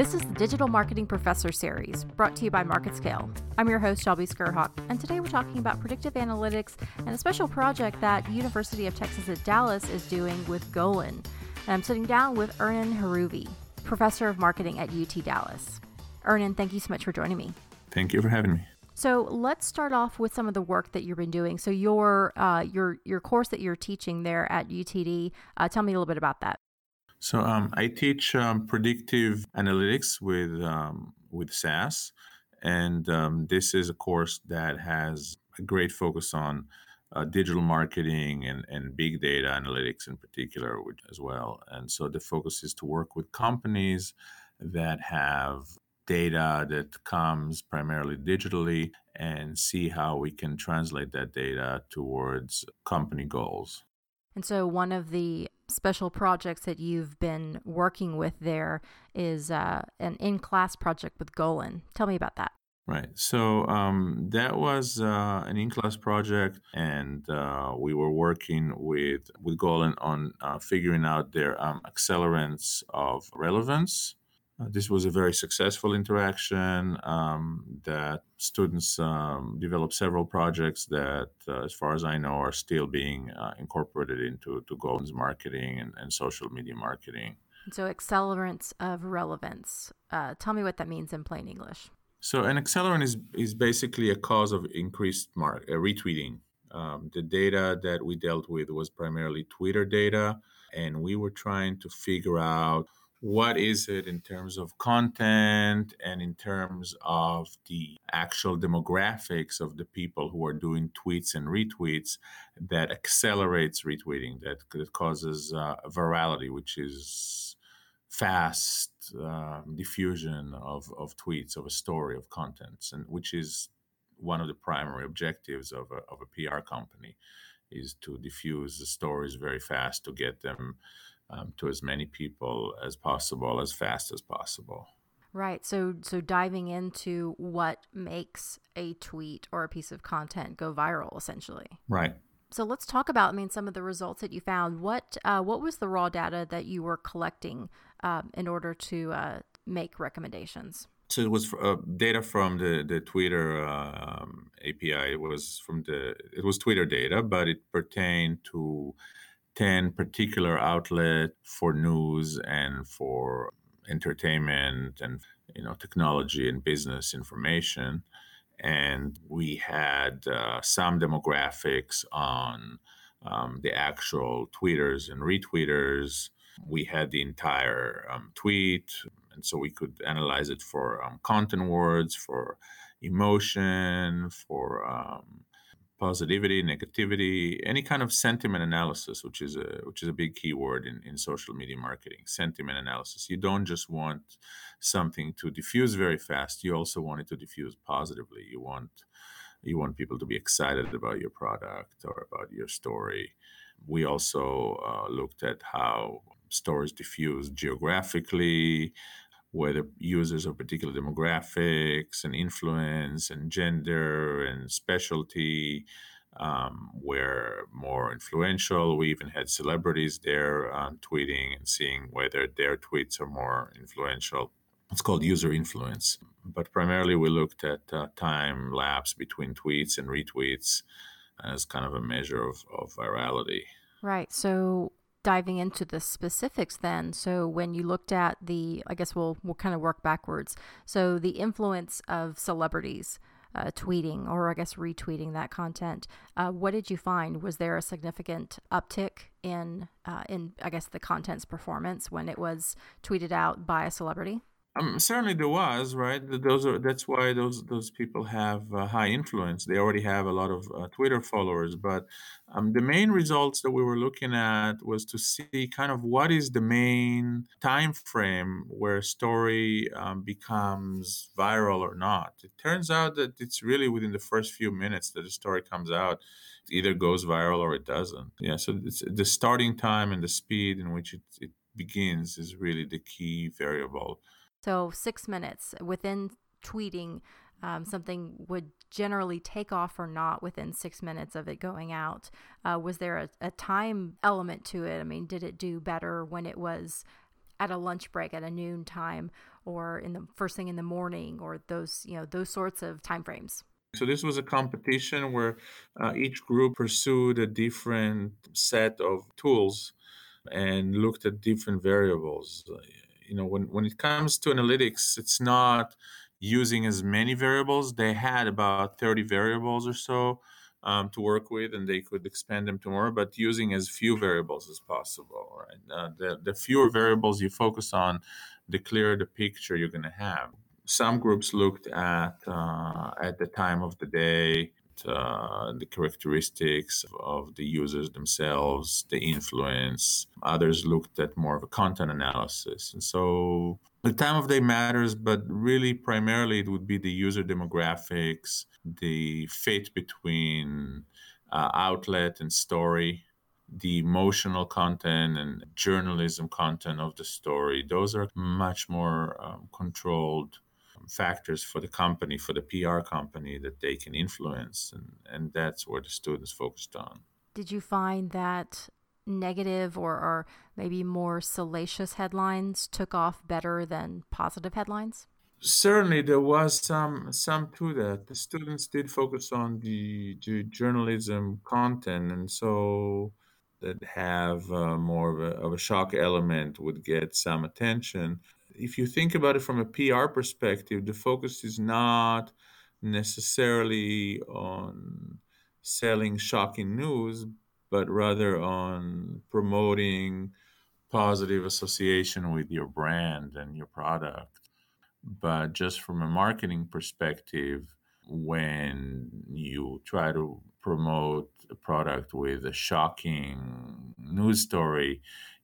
This is the Digital Marketing Professor Series, brought to you by MarketScale. I'm your host, Shelby Skrhak, and today we're talking about predictive analytics and a special project that University of Texas at Dallas is doing with Golin. And I'm sitting down with Ernan Haruvy, Professor of Marketing at UT Dallas. Ernan, thank you so much for joining me. Thank you for having me. So let's start off with some of the work that you've been doing. So your uh, your your course that you're teaching there at UTD, uh, tell me a little bit about that. So um, I teach um, predictive analytics with um, with SAS, and um, this is a course that has a great focus on uh, digital marketing and, and big data analytics in particular as well. And so the focus is to work with companies that have data that comes primarily digitally and see how we can translate that data towards company goals. And so, one of the special projects that you've been working with there is uh, an in class project with Golin. Tell me about that. Right. So um, that was uh, an in-class project, and uh, we were working with with Golin on uh, figuring out their um, accelerants of relevance. Uh, this was a very successful interaction um, that students um, developed several projects that, uh, as far as I know, are still being uh, incorporated into to Golin's marketing and, and, social media marketing. So, accelerants of relevance. Uh, tell me what that means in plain English. So, an accelerant is, is basically a cause of increased mark, uh, retweeting. Um, the data that we dealt with was primarily Twitter data, and we were trying to figure out what is it in terms of content and in terms of the actual demographics of the people who are doing tweets and retweets that accelerates retweeting that, that causes uh, virality which is fast uh, diffusion of, of tweets of a story of contents and which is one of the primary objectives of a, of a pr company is to diffuse the stories very fast to get them um, to as many people as possible as fast as possible. Right. So so diving into what makes a tweet or a piece of content go viral essentially. Right. So let's talk about I mean some of the results that you found. What uh, what was the raw data that you were collecting um, in order to uh, make recommendations? So it was uh, data from the the Twitter um, API. It was from the it was Twitter data, but it pertained to 10 particular outlet for news and for entertainment and you know technology and business information. And we had uh, some demographics on um, the actual tweeters and retweeters. We had the entire um, tweet and so we could analyze it for um, content words for emotion for um, positivity, negativity, any kind of sentiment analysis, which is a which is a big keyword in, in social media marketing. Sentiment analysis. You don't just want something to diffuse very fast. You also want it to diffuse positively. You want you want people to be excited about your product or about your story. We also uh, looked at how stories diffuse geographically, whether users of particular demographics and influence and gender and specialty um, were more influential. We even had celebrities there um, tweeting and seeing whether their tweets are more influential. It's called user influence. But primarily, we looked at uh, time lapse between tweets and retweets as kind of a measure of, of virality. Right. So, diving into the specifics then. So when you looked at the i guess we'll we'll kind of work backwards. So the influence of celebrities uh, tweeting or i guess retweeting that content uh, what did you find? Was there a significant uptick in uh, in i guess the content's performance when it was tweeted out by a celebrity um, certainly there was right. Those are that's why those those people have uh, high influence. They already have a lot of uh, Twitter followers. But um, the main results that we were looking at was to see kind of what is the main time frame where a story um, becomes viral or not. It turns out that it's really within the first few minutes that a story comes out. It either goes viral or it doesn't. Yeah. So the starting time and the speed in which it, it begins is really the key variable. So, six minutes within tweeting, um, something would generally take off or not within six minutes of it going out. Uh, was there a, a time element to it? I mean, did it do better when it was at a lunch break at a noon time or in the first thing in the morning or those you know those sorts of time frames so this was a competition where uh, each group pursued a different set of tools and looked at different variables you know when, when it comes to analytics it's not using as many variables they had about 30 variables or so um, to work with, and they could expand them to more, but using as few variables as possible. Right? Uh, the, the fewer variables you focus on, the clearer the picture you're going to have. Some groups looked at uh, at the time of the day, uh, the characteristics of the users themselves, the influence. Others looked at more of a content analysis. And so the time of day matters, but really primarily it would be the user demographics, the fit between uh, outlet and story, the emotional content and journalism content of the story. Those are much more um, controlled factors for the company, for the PR company that they can influence. And, and that's where the students focused on. Did you find that negative or, or maybe more salacious headlines took off better than positive headlines? Certainly, there was some some to that. The students did focus on the, the journalism content, and so that have uh, more of a, of a shock element would get some attention if you think about it from a PR perspective, the focus is not necessarily on selling shocking news, but rather on promoting positive association with your brand and your product. But just from a marketing perspective, when you try to promote a product with a shocking news story,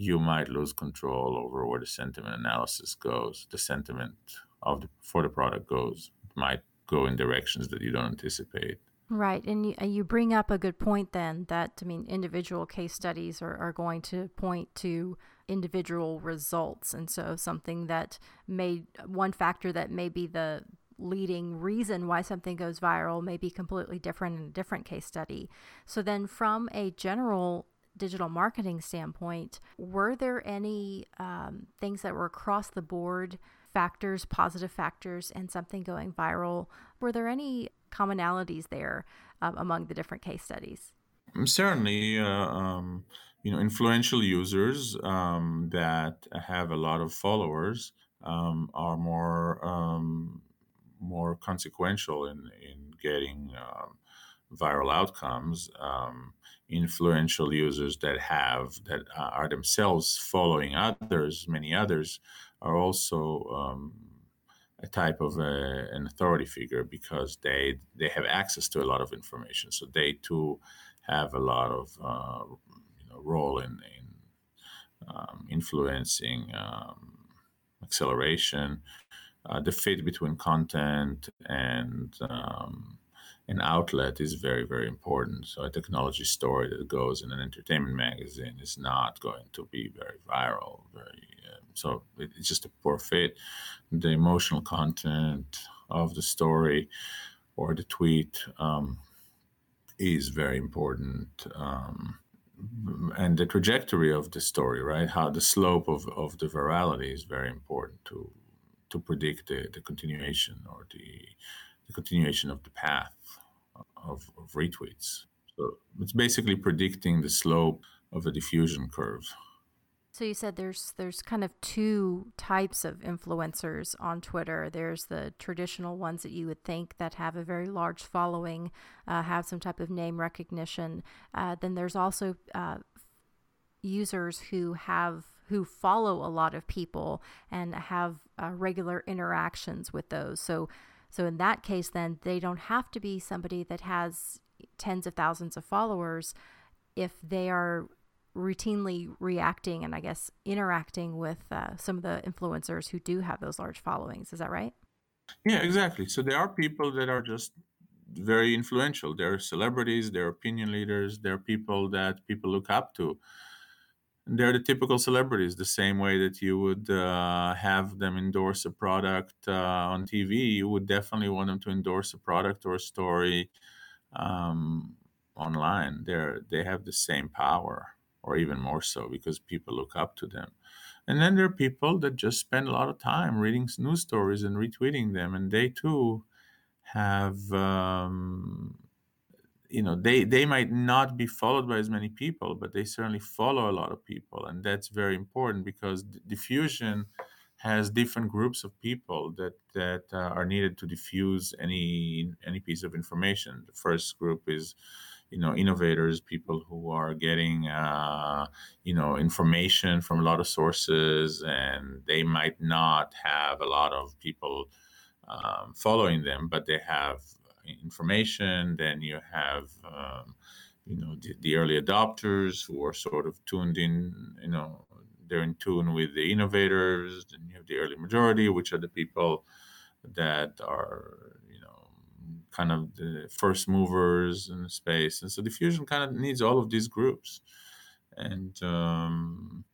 you might lose control over where the sentiment analysis goes. The sentiment of the, for the product goes might go in directions that you don't anticipate. Right, and you, you bring up a good point then that I mean individual case studies are, are going to point to individual results, and so something that may one factor that may be the leading reason why something goes viral may be completely different in a different case study. So then, from a general digital marketing standpoint, were there any um, things that were across the board factors, positive factors, and something going viral? Were there any commonalities there um, among the different case studies? Mm, certainly, uh, um, you know, influential users um, that have a lot of followers um, are more um, more consequential in in getting viral outcomes. Um, influential users that have that are themselves following others, many others, are also um, a type of a, an authority figure because they they have access to a lot of information. So they too have a lot of uh, you know, role in, in um, influencing um, acceleration, uh, the fit between content and um, an outlet is very, very important. So a technology story that goes in an entertainment magazine is not going to be very viral. Very uh, so it, it's just a poor fit. The emotional content of the story or the tweet um, is very important. Um, and the trajectory of the story, right? How the slope of, of the virality is very important to to predict the, the continuation or the, the continuation of the path of, of retweets. So it's basically predicting the slope of a diffusion curve. So you said there's there's kind of two types of influencers on Twitter. There's the traditional ones that you would think that have a very large following, uh, have some type of name recognition. Uh, then there's also uh, users who have who follow a lot of people and have uh, regular interactions with those. So so in that case, then they don't have to be somebody that has tens of thousands of followers if they are routinely reacting and I guess interacting with uh, some of the influencers who do have those large followings. Is that right? Yeah, exactly. So there are people that are just very influential. They're celebrities, they're opinion leaders, they're people that people look up to they're the typical celebrities, the same way that you would uh, have them endorse a product uh, on TV. You would definitely want them to endorse a product or a story um, online. They're they have the same power, or even more so, because people look up to them. And then there are people that just spend a lot of time reading news stories and retweeting them, and they too have, um, you know, they they might not be followed by as many people, but they certainly follow a lot of people, and that's very important because diffusion has different groups of people that that uh, are needed to diffuse any any piece of information. The first group is you know innovators people who are getting uh, you know information from a lot of sources and they might not have a lot of people um, following them but they have information then you have um, you know the, the, early adopters who are sort of tuned in you know they're in tune with the innovators then you have the early majority which are the people that are you know kind of the first movers in the space. And so diffusion kind of needs all of these groups. And um,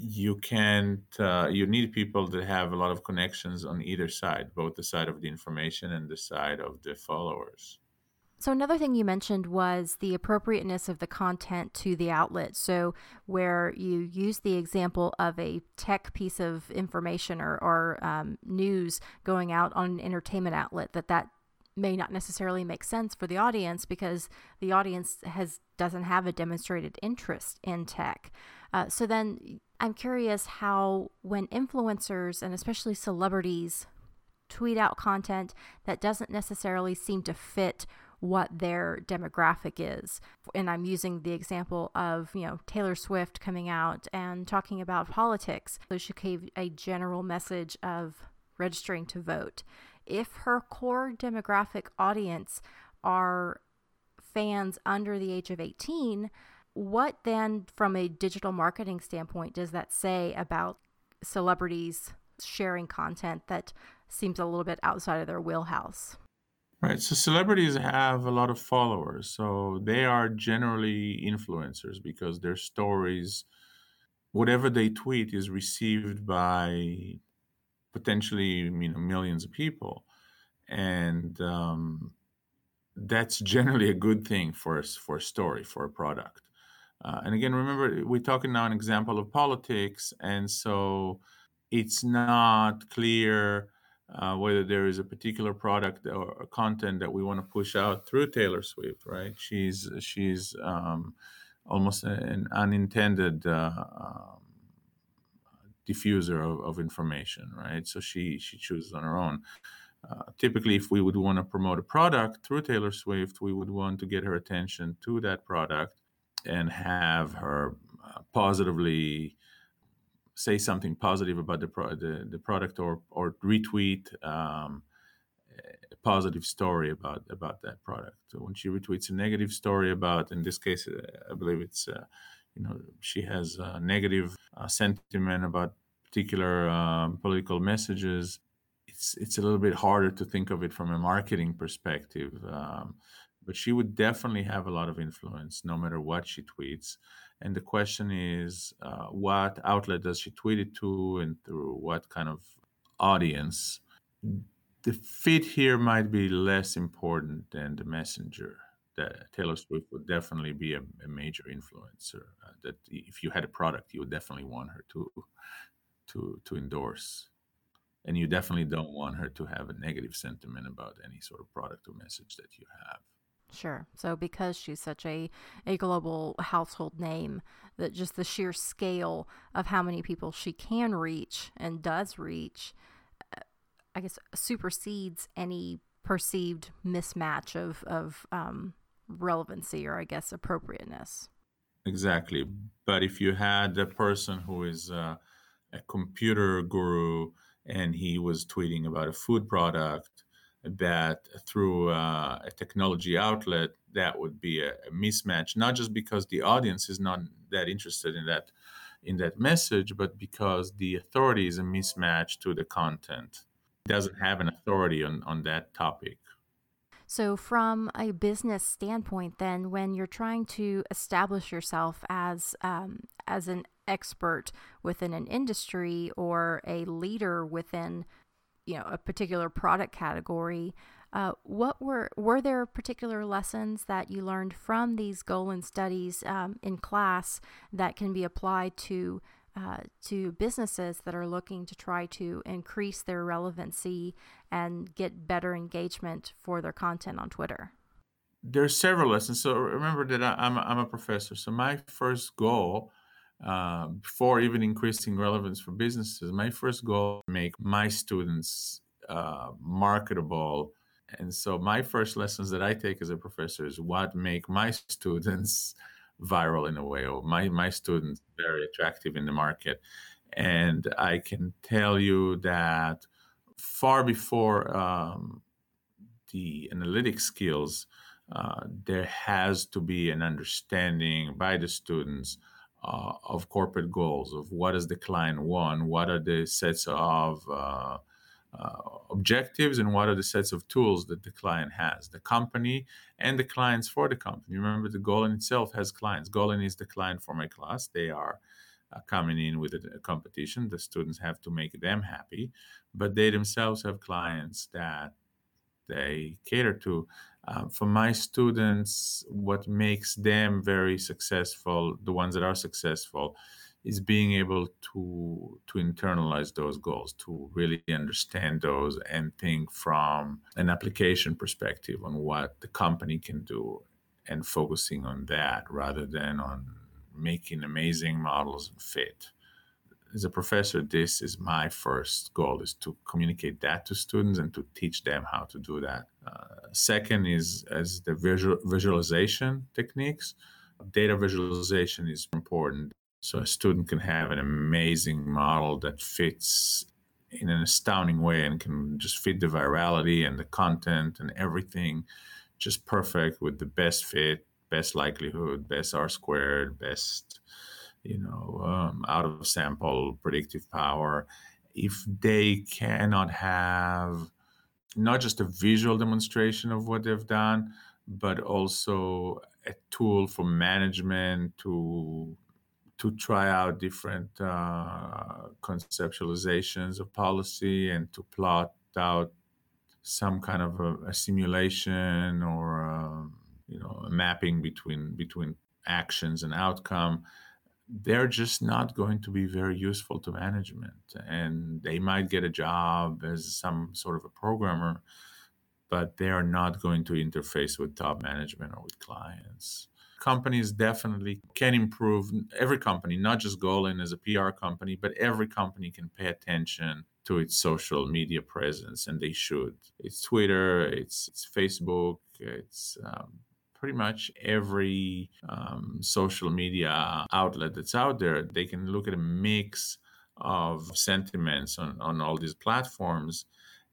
you can't, uh, you need people that have a lot of connections on either side, both the side of the information and the side of the followers. So, another thing you mentioned was the appropriateness of the content to the outlet. So, where you use the example of a tech piece of information or, or um, news going out on an entertainment outlet, that that may not necessarily make sense for the audience because the audience has doesn't have a demonstrated interest in tech. Uh, so then I'm curious how when influencers and especially celebrities tweet out content that doesn't necessarily seem to fit what their demographic is. And I'm using the example of, you know, Taylor Swift coming out and talking about politics. So she gave a general message of registering to vote if her core demographic audience are fans under the age of 18, what then, from a digital marketing standpoint, does that say about celebrities sharing content that seems a little bit outside of their wheelhouse? Right. So celebrities have a lot of followers. So they are generally influencers because their stories, whatever they tweet, is received by potentially you know millions of people, and um, that's generally a good thing for us for a story for a product. Uh, and again, remember we're talking now an example of politics, and so it's not clear. Uh, whether there is a particular product or content that we want to push out through Taylor Swift, right? She's she's um, almost an unintended uh, um, diffuser of, of information, right? So she she chooses on her own. Uh, typically, if we would want to promote a product through Taylor Swift, we would want to get her attention to that product and have her uh, positively say something positive about the pro- the, the product or or retweet um, a positive story about about that product. So when she retweets a negative story about, in this case, uh, I believe it's uh, you know she has a negative uh, sentiment about particular um, political messages, it's it's a little bit harder to think of it from a marketing perspective. Um, but she would definitely have a lot of influence, no matter what she tweets. And the question is, uh, what outlet does she tweet it to, and through what kind of audience? The fit here might be less important than the messenger that Taylor Swift would definitely be a, a major influencer. Uh, that if you had a product, you would definitely want her to to to endorse and you definitely don't want her to have a negative sentiment about any sort of product or message that you have Sure. So because she's such a, a global household name, that just the sheer scale of how many people she can reach and does reach, uh, I guess supersedes any perceived mismatch of of um, relevancy or I guess appropriateness. Exactly. But if you had a person who is uh, a computer guru and he was tweeting about a food product that through uh, a technology outlet that would be a, a, mismatch not just because the audience is not that interested in that in that message but because the authority is a mismatch to the content. Doesn't have an authority on, on that topic. So, from a business standpoint, then, when you're trying to establish yourself as um, as an expert within an industry or a leader within, you know, a particular product category, uh, what were were there particular lessons that you learned from these Golin studies um, in class that can be applied to uh, to businesses that are looking to try to increase their relevancy and get better engagement for their content on Twitter? There's several lessons. So remember that I, am a, I'm a professor. So my first goal, uh, before even increasing relevance for businesses, my first goal make my students uh, marketable. And so my first lessons that I take as a professor is what make my students viral in a way, or my my students very attractive in the market. And I can tell you that far before um, the analytic skills, uh, there has to be an understanding by the students uh, of corporate goals, of what does the client want, what are the sets of uh, uh, objectives and what are the sets of tools that the client has the company and the clients for the company. Remember the Golin itself has clients. Golin is the client for my class. They are uh, coming in with a, competition. The students have to make them happy. But they themselves have clients that they cater to uh, for my students what makes them very successful the ones that are successful is being able to to internalize those goals to really understand those and think from an application perspective on what the company can do and focusing on that rather than on making amazing models and fit. As a professor this is my first goal is to communicate that to students and to teach them how to do that second is as the visual, visualization techniques data visualization is important so a student can have an amazing model that fits in an astounding way and can just fit the virality and the content and everything just perfect with the best fit, best likelihood, best R squared, best, you know, um, out of sample predictive power. If they cannot have not just a visual demonstration of what they've done, but also a tool for management to to try out different uh, conceptualizations of policy and to plot out some kind of a, a simulation or um, you know a mapping between between actions and outcome they're just not going to be very useful to management and they might get a job as some sort of a programmer but they are not going to interface with top management or with clients companies definitely can improve. Every company, not just Golin as a PR company, but every company can pay attention to its social media presence, and they should. It's Twitter, it's, it's Facebook, it's um, pretty much every um, social media outlet that's out there. They can look at a mix of sentiments on, on all these platforms,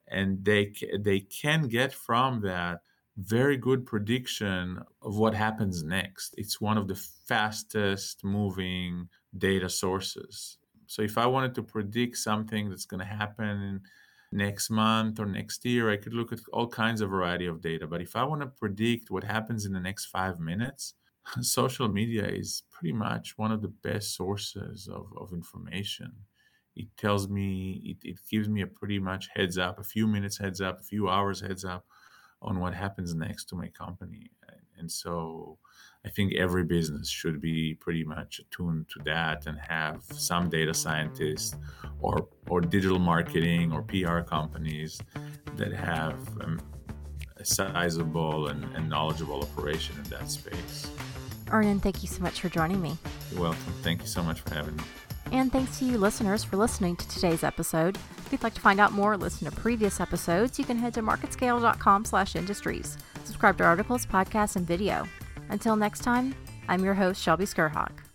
and they they can get from that very good prediction of what happens next. It's one of the fastest moving data sources. So if I wanted to predict something that's going to happen next month or next year, I could look at all kinds of variety of data. But if I want to predict what happens in the next five minutes, social media is pretty much one of the best sources of, of information. It tells me, it, it gives me a pretty much heads up, a few minutes heads up, a few hours heads up on what happens next to my company. And so I think every business should be pretty much attuned to that and have some data scientists or, or digital marketing or PR companies that have um, a sizable and, and knowledgeable operation in that space. Ernan, thank you so much for joining me. You're welcome. Thank you so much for having me. And thanks to you listeners for listening to today's episode. If you'd like to find out more or listen to previous episodes, you can head to marketscale.com slash industries. Subscribe to articles, podcasts, and video. Until next time, I'm your host, Shelby Skrhak.